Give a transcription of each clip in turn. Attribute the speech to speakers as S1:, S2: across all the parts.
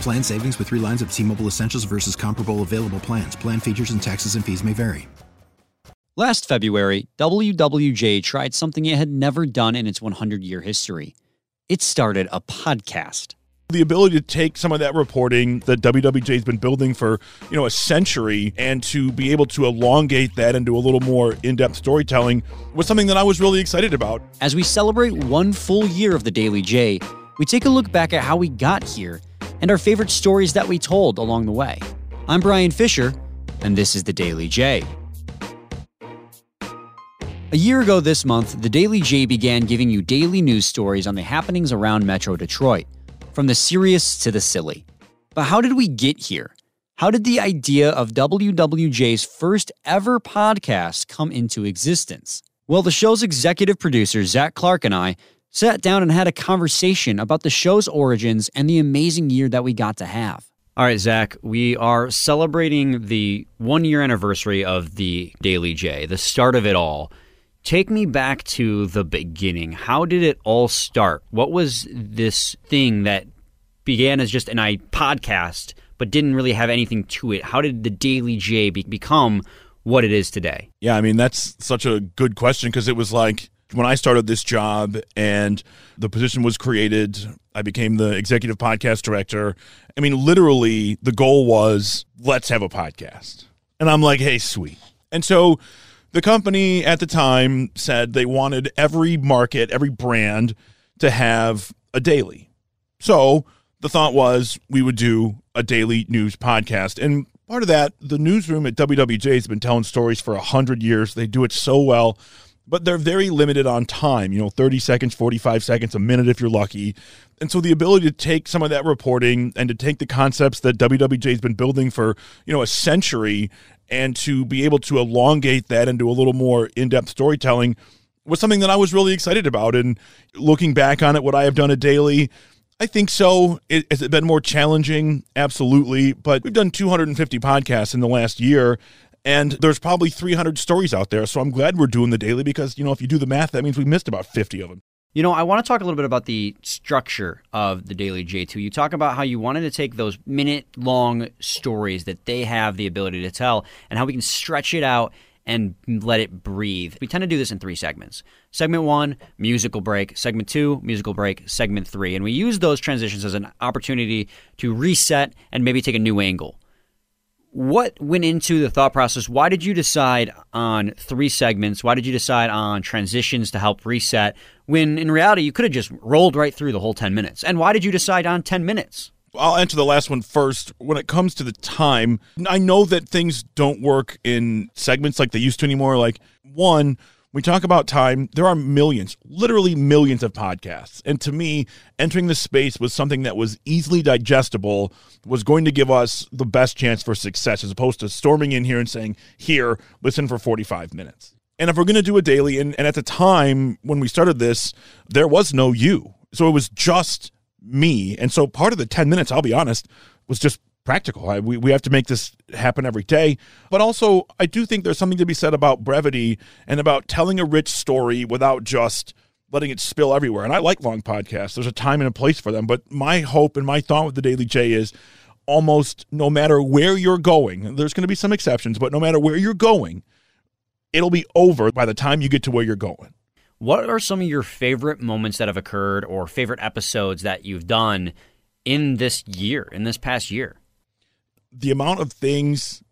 S1: Plan savings with three lines of T Mobile Essentials versus comparable available plans. Plan features and taxes and fees may vary.
S2: Last February, WWJ tried something it had never done in its 100 year history. It started a podcast.
S3: The ability to take some of that reporting that WWJ's been building for, you know, a century and to be able to elongate that into a little more in-depth storytelling was something that I was really excited about.
S2: As we celebrate one full year of the Daily J, we take a look back at how we got here and our favorite stories that we told along the way. I'm Brian Fisher, and this is the Daily J. A year ago this month, the Daily J began giving you daily news stories on the happenings around Metro Detroit, from the serious to the silly. But how did we get here? How did the idea of WWJ's first ever podcast come into existence? Well, the show's executive producer, Zach Clark, and I sat down and had a conversation about the show's origins and the amazing year that we got to have. All right, Zach, we are celebrating the one year anniversary of the Daily J, the start of it all. Take me back to the beginning. How did it all start? What was this thing that began as just an I podcast but didn't really have anything to it? How did the Daily J be- become what it is today?
S3: Yeah, I mean, that's such a good question because it was like when I started this job and the position was created, I became the executive podcast director. I mean, literally, the goal was let's have a podcast. And I'm like, hey, sweet. And so the company at the time said they wanted every market, every brand to have a daily. So the thought was we would do a daily news podcast. And part of that, the newsroom at WWJ has been telling stories for 100 years. They do it so well but they're very limited on time, you know, 30 seconds, 45 seconds, a minute if you're lucky. And so the ability to take some of that reporting and to take the concepts that WWJ's been building for, you know, a century and to be able to elongate that into a little more in-depth storytelling was something that I was really excited about. And looking back on it, what I have done a daily, I think so. It, has it been more challenging? Absolutely. But we've done 250 podcasts in the last year, and there's probably 300 stories out there. So I'm glad we're doing the daily because, you know, if you do the math, that means we missed about 50 of them.
S2: You know, I want to talk a little bit about the structure of the Daily J2. You talk about how you wanted to take those minute long stories that they have the ability to tell and how we can stretch it out and let it breathe. We tend to do this in three segments. Segment one, musical break. Segment two, musical break. Segment three. And we use those transitions as an opportunity to reset and maybe take a new angle what went into the thought process? Why did you decide on three segments? Why did you decide on transitions to help reset when in reality you could have just rolled right through the whole 10 minutes? And why did you decide on 10 minutes?
S3: I'll answer the last one first. When it comes to the time, I know that things don't work in segments like they used to anymore. Like, one, we talk about time, there are millions, literally millions of podcasts. And to me, entering the space was something that was easily digestible, was going to give us the best chance for success, as opposed to storming in here and saying, Here, listen for 45 minutes. And if we're going to do a daily, and, and at the time when we started this, there was no you. So it was just me. And so part of the 10 minutes, I'll be honest, was just practical. I, we, we have to make this happen every day. But also, I do think there's something to be said about brevity and about telling a rich story without just letting it spill everywhere. And I like long podcasts, there's a time and a place for them. But my hope and my thought with the Daily J is almost no matter where you're going, there's going to be some exceptions, but no matter where you're going, it'll be over by the time you get to where you're going.
S2: What are some of your favorite moments that have occurred or favorite episodes that you've done in this year, in this past year?
S3: The amount of things,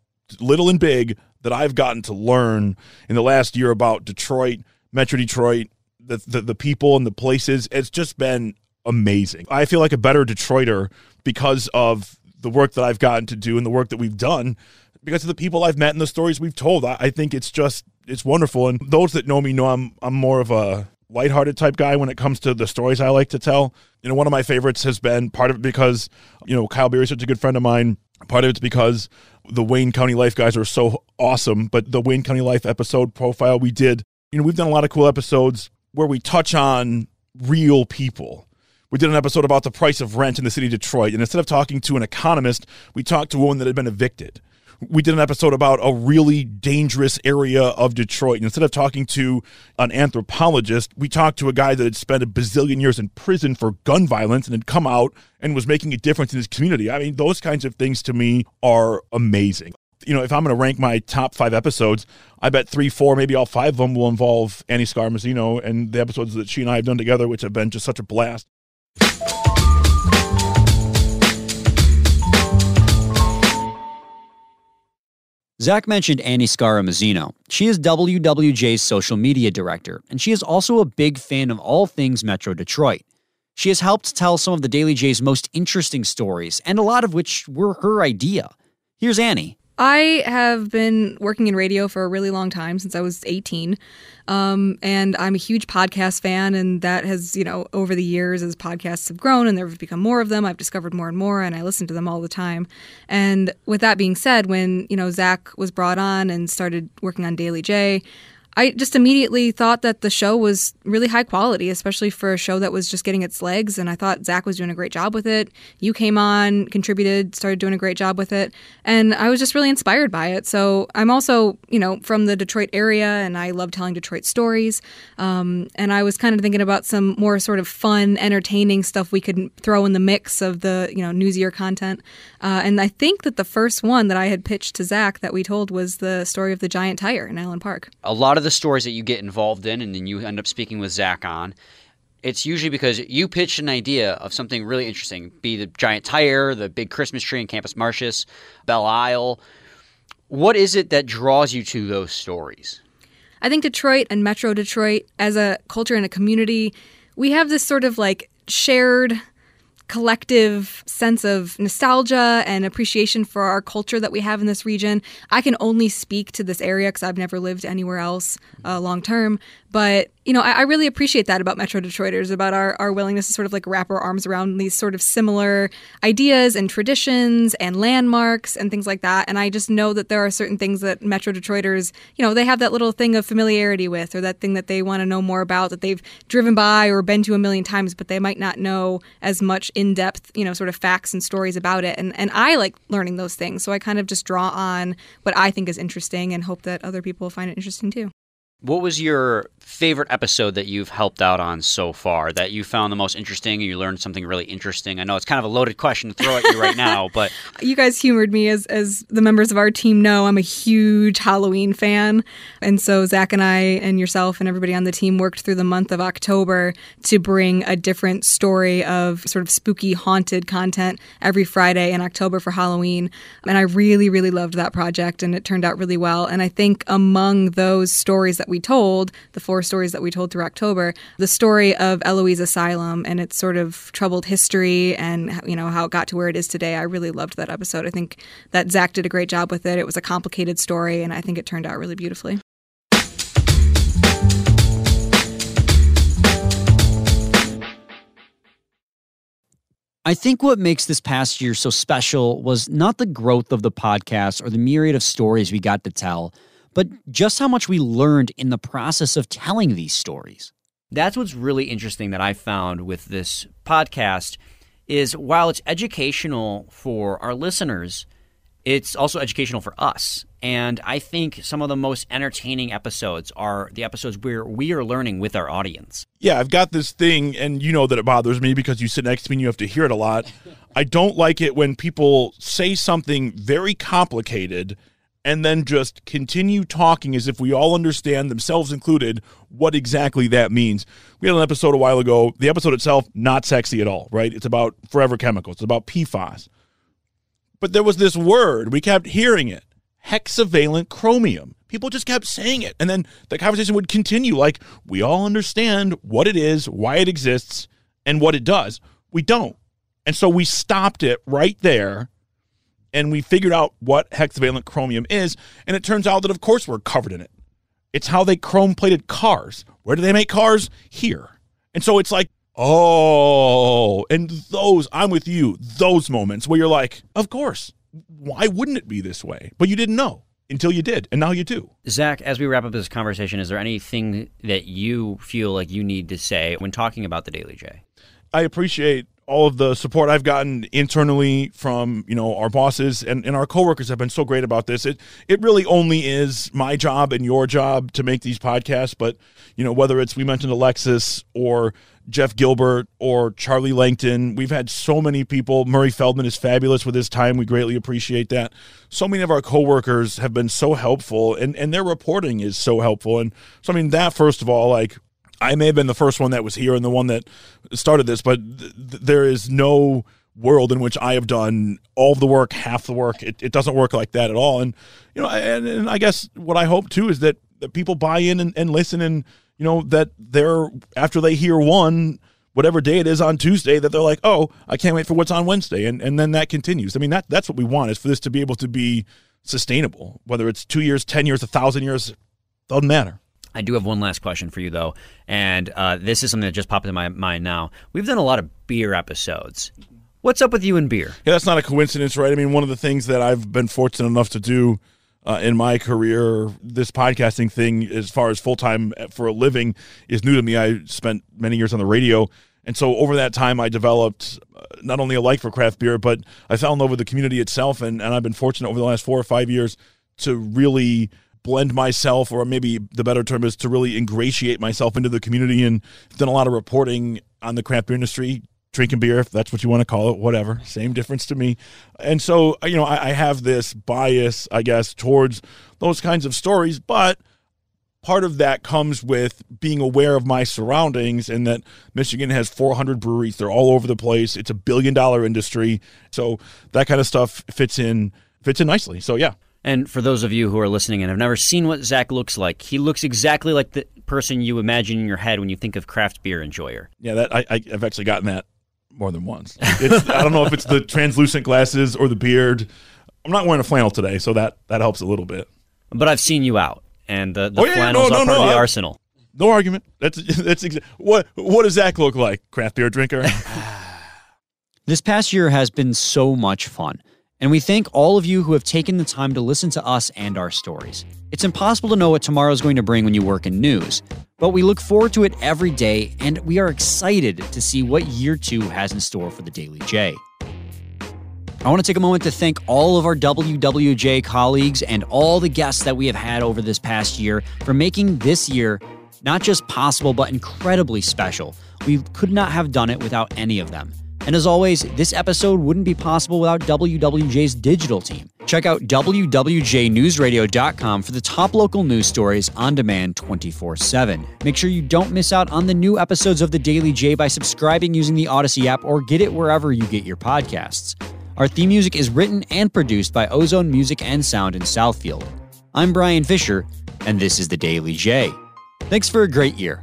S3: little and big, that I've gotten to learn in the last year about Detroit, Metro Detroit, the, the, the people and the places, it's just been amazing. I feel like a better Detroiter because of the work that I've gotten to do and the work that we've done, because of the people I've met and the stories we've told. I, I think it's just it's wonderful. And those that know me know I'm I'm more of a lighthearted type guy when it comes to the stories I like to tell. You know, one of my favorites has been part of it because, you know, Kyle Berry is such a good friend of mine. Part of it's because the Wayne County Life guys are so awesome. But the Wayne County Life episode profile we did, you know, we've done a lot of cool episodes where we touch on real people. We did an episode about the price of rent in the city of Detroit. And instead of talking to an economist, we talked to a woman that had been evicted we did an episode about a really dangerous area of Detroit. And instead of talking to an anthropologist, we talked to a guy that had spent a bazillion years in prison for gun violence and had come out and was making a difference in his community. I mean, those kinds of things to me are amazing. You know, if I'm going to rank my top five episodes, I bet three, four, maybe all five of them will involve Annie Scarmazino and the episodes that she and I have done together, which have been just such a blast.
S2: Zach mentioned Annie Scaramazino. She is WWJ's social media director, and she is also a big fan of all things Metro Detroit. She has helped tell some of the Daily J's most interesting stories, and a lot of which were her idea. Here's Annie.
S4: I have been working in radio for a really long time since I was 18. Um, and I'm a huge podcast fan, and that has, you know, over the years as podcasts have grown and there have become more of them, I've discovered more and more, and I listen to them all the time. And with that being said, when, you know, Zach was brought on and started working on Daily J, I just immediately thought that the show was really high quality, especially for a show that was just getting its legs. And I thought Zach was doing a great job with it. You came on, contributed, started doing a great job with it. And I was just really inspired by it. So I'm also, you know, from the Detroit area and I love telling Detroit stories. Um, and I was kind of thinking about some more sort of fun, entertaining stuff we could throw in the mix of the, you know, newsier content. Uh, and I think that the first one that I had pitched to Zach that we told was the story of the giant tire in Allen Park.
S2: A lot of the stories that you get involved in and then you end up speaking with Zach on, it's usually because you pitched an idea of something really interesting, be the giant tire, the big Christmas tree in Campus Martius, Belle Isle. What is it that draws you to those stories?
S4: I think Detroit and Metro Detroit, as a culture and a community, we have this sort of like shared collective sense of nostalgia and appreciation for our culture that we have in this region. I can only speak to this area because I've never lived anywhere else uh, long term. But you know, I, I, really appreciate that about Metro Detroiters, about our, our willingness to sort of like wrap our arms around these sort of similar ideas and traditions and landmarks and things like that. And I just know that there are certain things that Metro Detroiters, you know, they have that little thing of familiarity with or that thing that they want to know more about that they've driven by or been to a million times, but they might not know as much in depth, you know, sort of facts and stories about it. And, and I like learning those things. So I kind of just draw on what I think is interesting and hope that other people find it interesting too.
S2: What was your favorite episode that you've helped out on so far that you found the most interesting and you learned something really interesting? I know it's kind of a loaded question to throw at you right now, but
S4: you guys humored me as as the members of our team know. I'm a huge Halloween fan, and so Zach and I and yourself and everybody on the team worked through the month of October to bring a different story of sort of spooky haunted content every Friday in October for Halloween, and I really really loved that project and it turned out really well. And I think among those stories that we told, the four stories that we told through October, the story of Eloise Asylum and its sort of troubled history and you know how it got to where it is today. I really loved that episode. I think that Zach did a great job with it. It was a complicated story, and I think it turned out really beautifully.
S2: I think what makes this past year so special was not the growth of the podcast or the myriad of stories we got to tell but just how much we learned in the process of telling these stories. That's what's really interesting that I found with this podcast is while it's educational for our listeners, it's also educational for us. And I think some of the most entertaining episodes are the episodes where we are learning with our audience.
S3: Yeah, I've got this thing, and you know that it bothers me because you sit next to me and you have to hear it a lot. I don't like it when people say something very complicated and then just continue talking as if we all understand, themselves included, what exactly that means. We had an episode a while ago. The episode itself, not sexy at all, right? It's about forever chemicals, it's about PFAS. But there was this word, we kept hearing it hexavalent chromium. People just kept saying it. And then the conversation would continue like, we all understand what it is, why it exists, and what it does. We don't. And so we stopped it right there and we figured out what hexavalent chromium is. And it turns out that, of course, we're covered in it. It's how they chrome plated cars. Where do they make cars? Here. And so it's like, oh, and those, I'm with you, those moments where you're like, of course, why wouldn't it be this way? But you didn't know until you did, and now you do.
S5: Zach, as we wrap up this conversation, is there anything that you feel like you need to say when talking about the Daily J?
S3: I appreciate all of the support I've gotten internally from you know our bosses and, and our coworkers have been so great about this. It it really only is my job and your job to make these podcasts, but you know whether it's we mentioned Alexis or Jeff Gilbert or Charlie Langton, we've had so many people. Murray Feldman is fabulous with his time. We greatly appreciate that. So many of our coworkers have been so helpful, and and their reporting is so helpful. And so I mean that first of all, like I may have been the first one that was here and the one that started this, but th- there is no world in which I have done all the work, half the work. It, it doesn't work like that at all. And you know, and, and I guess what I hope too is that, that people buy in and, and listen, and you know that they're after they hear one whatever day it is on Tuesday that they're like, oh, I can't wait for what's on Wednesday, and and then that continues. I mean, that that's what we want is for this to be able to be sustainable, whether it's two years, ten years, a thousand years, doesn't matter.
S5: I do have one last question for you, though, and uh, this is something that just popped into my mind now. We've done a lot of beer episodes. What's up with you and beer?
S3: Yeah, that's not a coincidence, right? I mean, one of the things that I've been fortunate enough to do uh, in my career, this podcasting thing, as far as full time for a living, is new to me. I spent many years on the radio. And so over that time, I developed uh, not only a like for craft beer, but I fell in love with the community itself. And, and I've been fortunate over the last four or five years to really blend myself, or maybe the better term is to really ingratiate myself into the community and done a lot of reporting on the craft beer industry, drinking beer, if that's what you want to call it, whatever, same difference to me. And so, uh, you know, I, I have this bias, I guess, towards those kinds of stories, but part of that comes with being aware of my surroundings and that Michigan has 400 breweries. They're all over the place. It's a billion dollar industry. So that kind of stuff fits in fits in nicely. So yeah.
S5: And for those of you who are listening and have never seen what Zach looks like, he looks exactly like the person you imagine in your head when you think of craft beer enjoyer.
S3: Yeah, that I, I've actually gotten that more than once. It's, I don't know if it's the translucent glasses or the beard. I'm not wearing a flannel today, so that that helps a little bit.
S5: But I've seen you out, and the, the
S3: Oh, yeah,
S5: flannels
S3: no,
S5: are
S3: no,
S5: part of the
S3: I-
S5: arsenal.
S3: No argument. That's that's exa- what what does Zach look like? Craft beer drinker.
S2: This past year has been so much fun, and we thank all of you who have taken the time to listen to us and our stories. It's impossible to know what tomorrow is going to bring when you work in news, but we look forward to it every day, and we are excited to see what year two has in store for the Daily J. I want to take a moment to thank all of our WWJ colleagues and all the guests that we have had over this past year for making this year not just possible, but incredibly special. We could not have done it without any of them. And as always, this episode wouldn't be possible without WWJ's digital team. Check out WWJNewsRadio.com for the top local news stories on demand 24 7. Make sure you don't miss out on the new episodes of The Daily J by subscribing using the Audacy app or get it wherever you get your podcasts. Our theme music is written and produced by Ozone Music and Sound in Southfield. I'm Brian Fisher, and this is The Daily J. Thanks for a great year.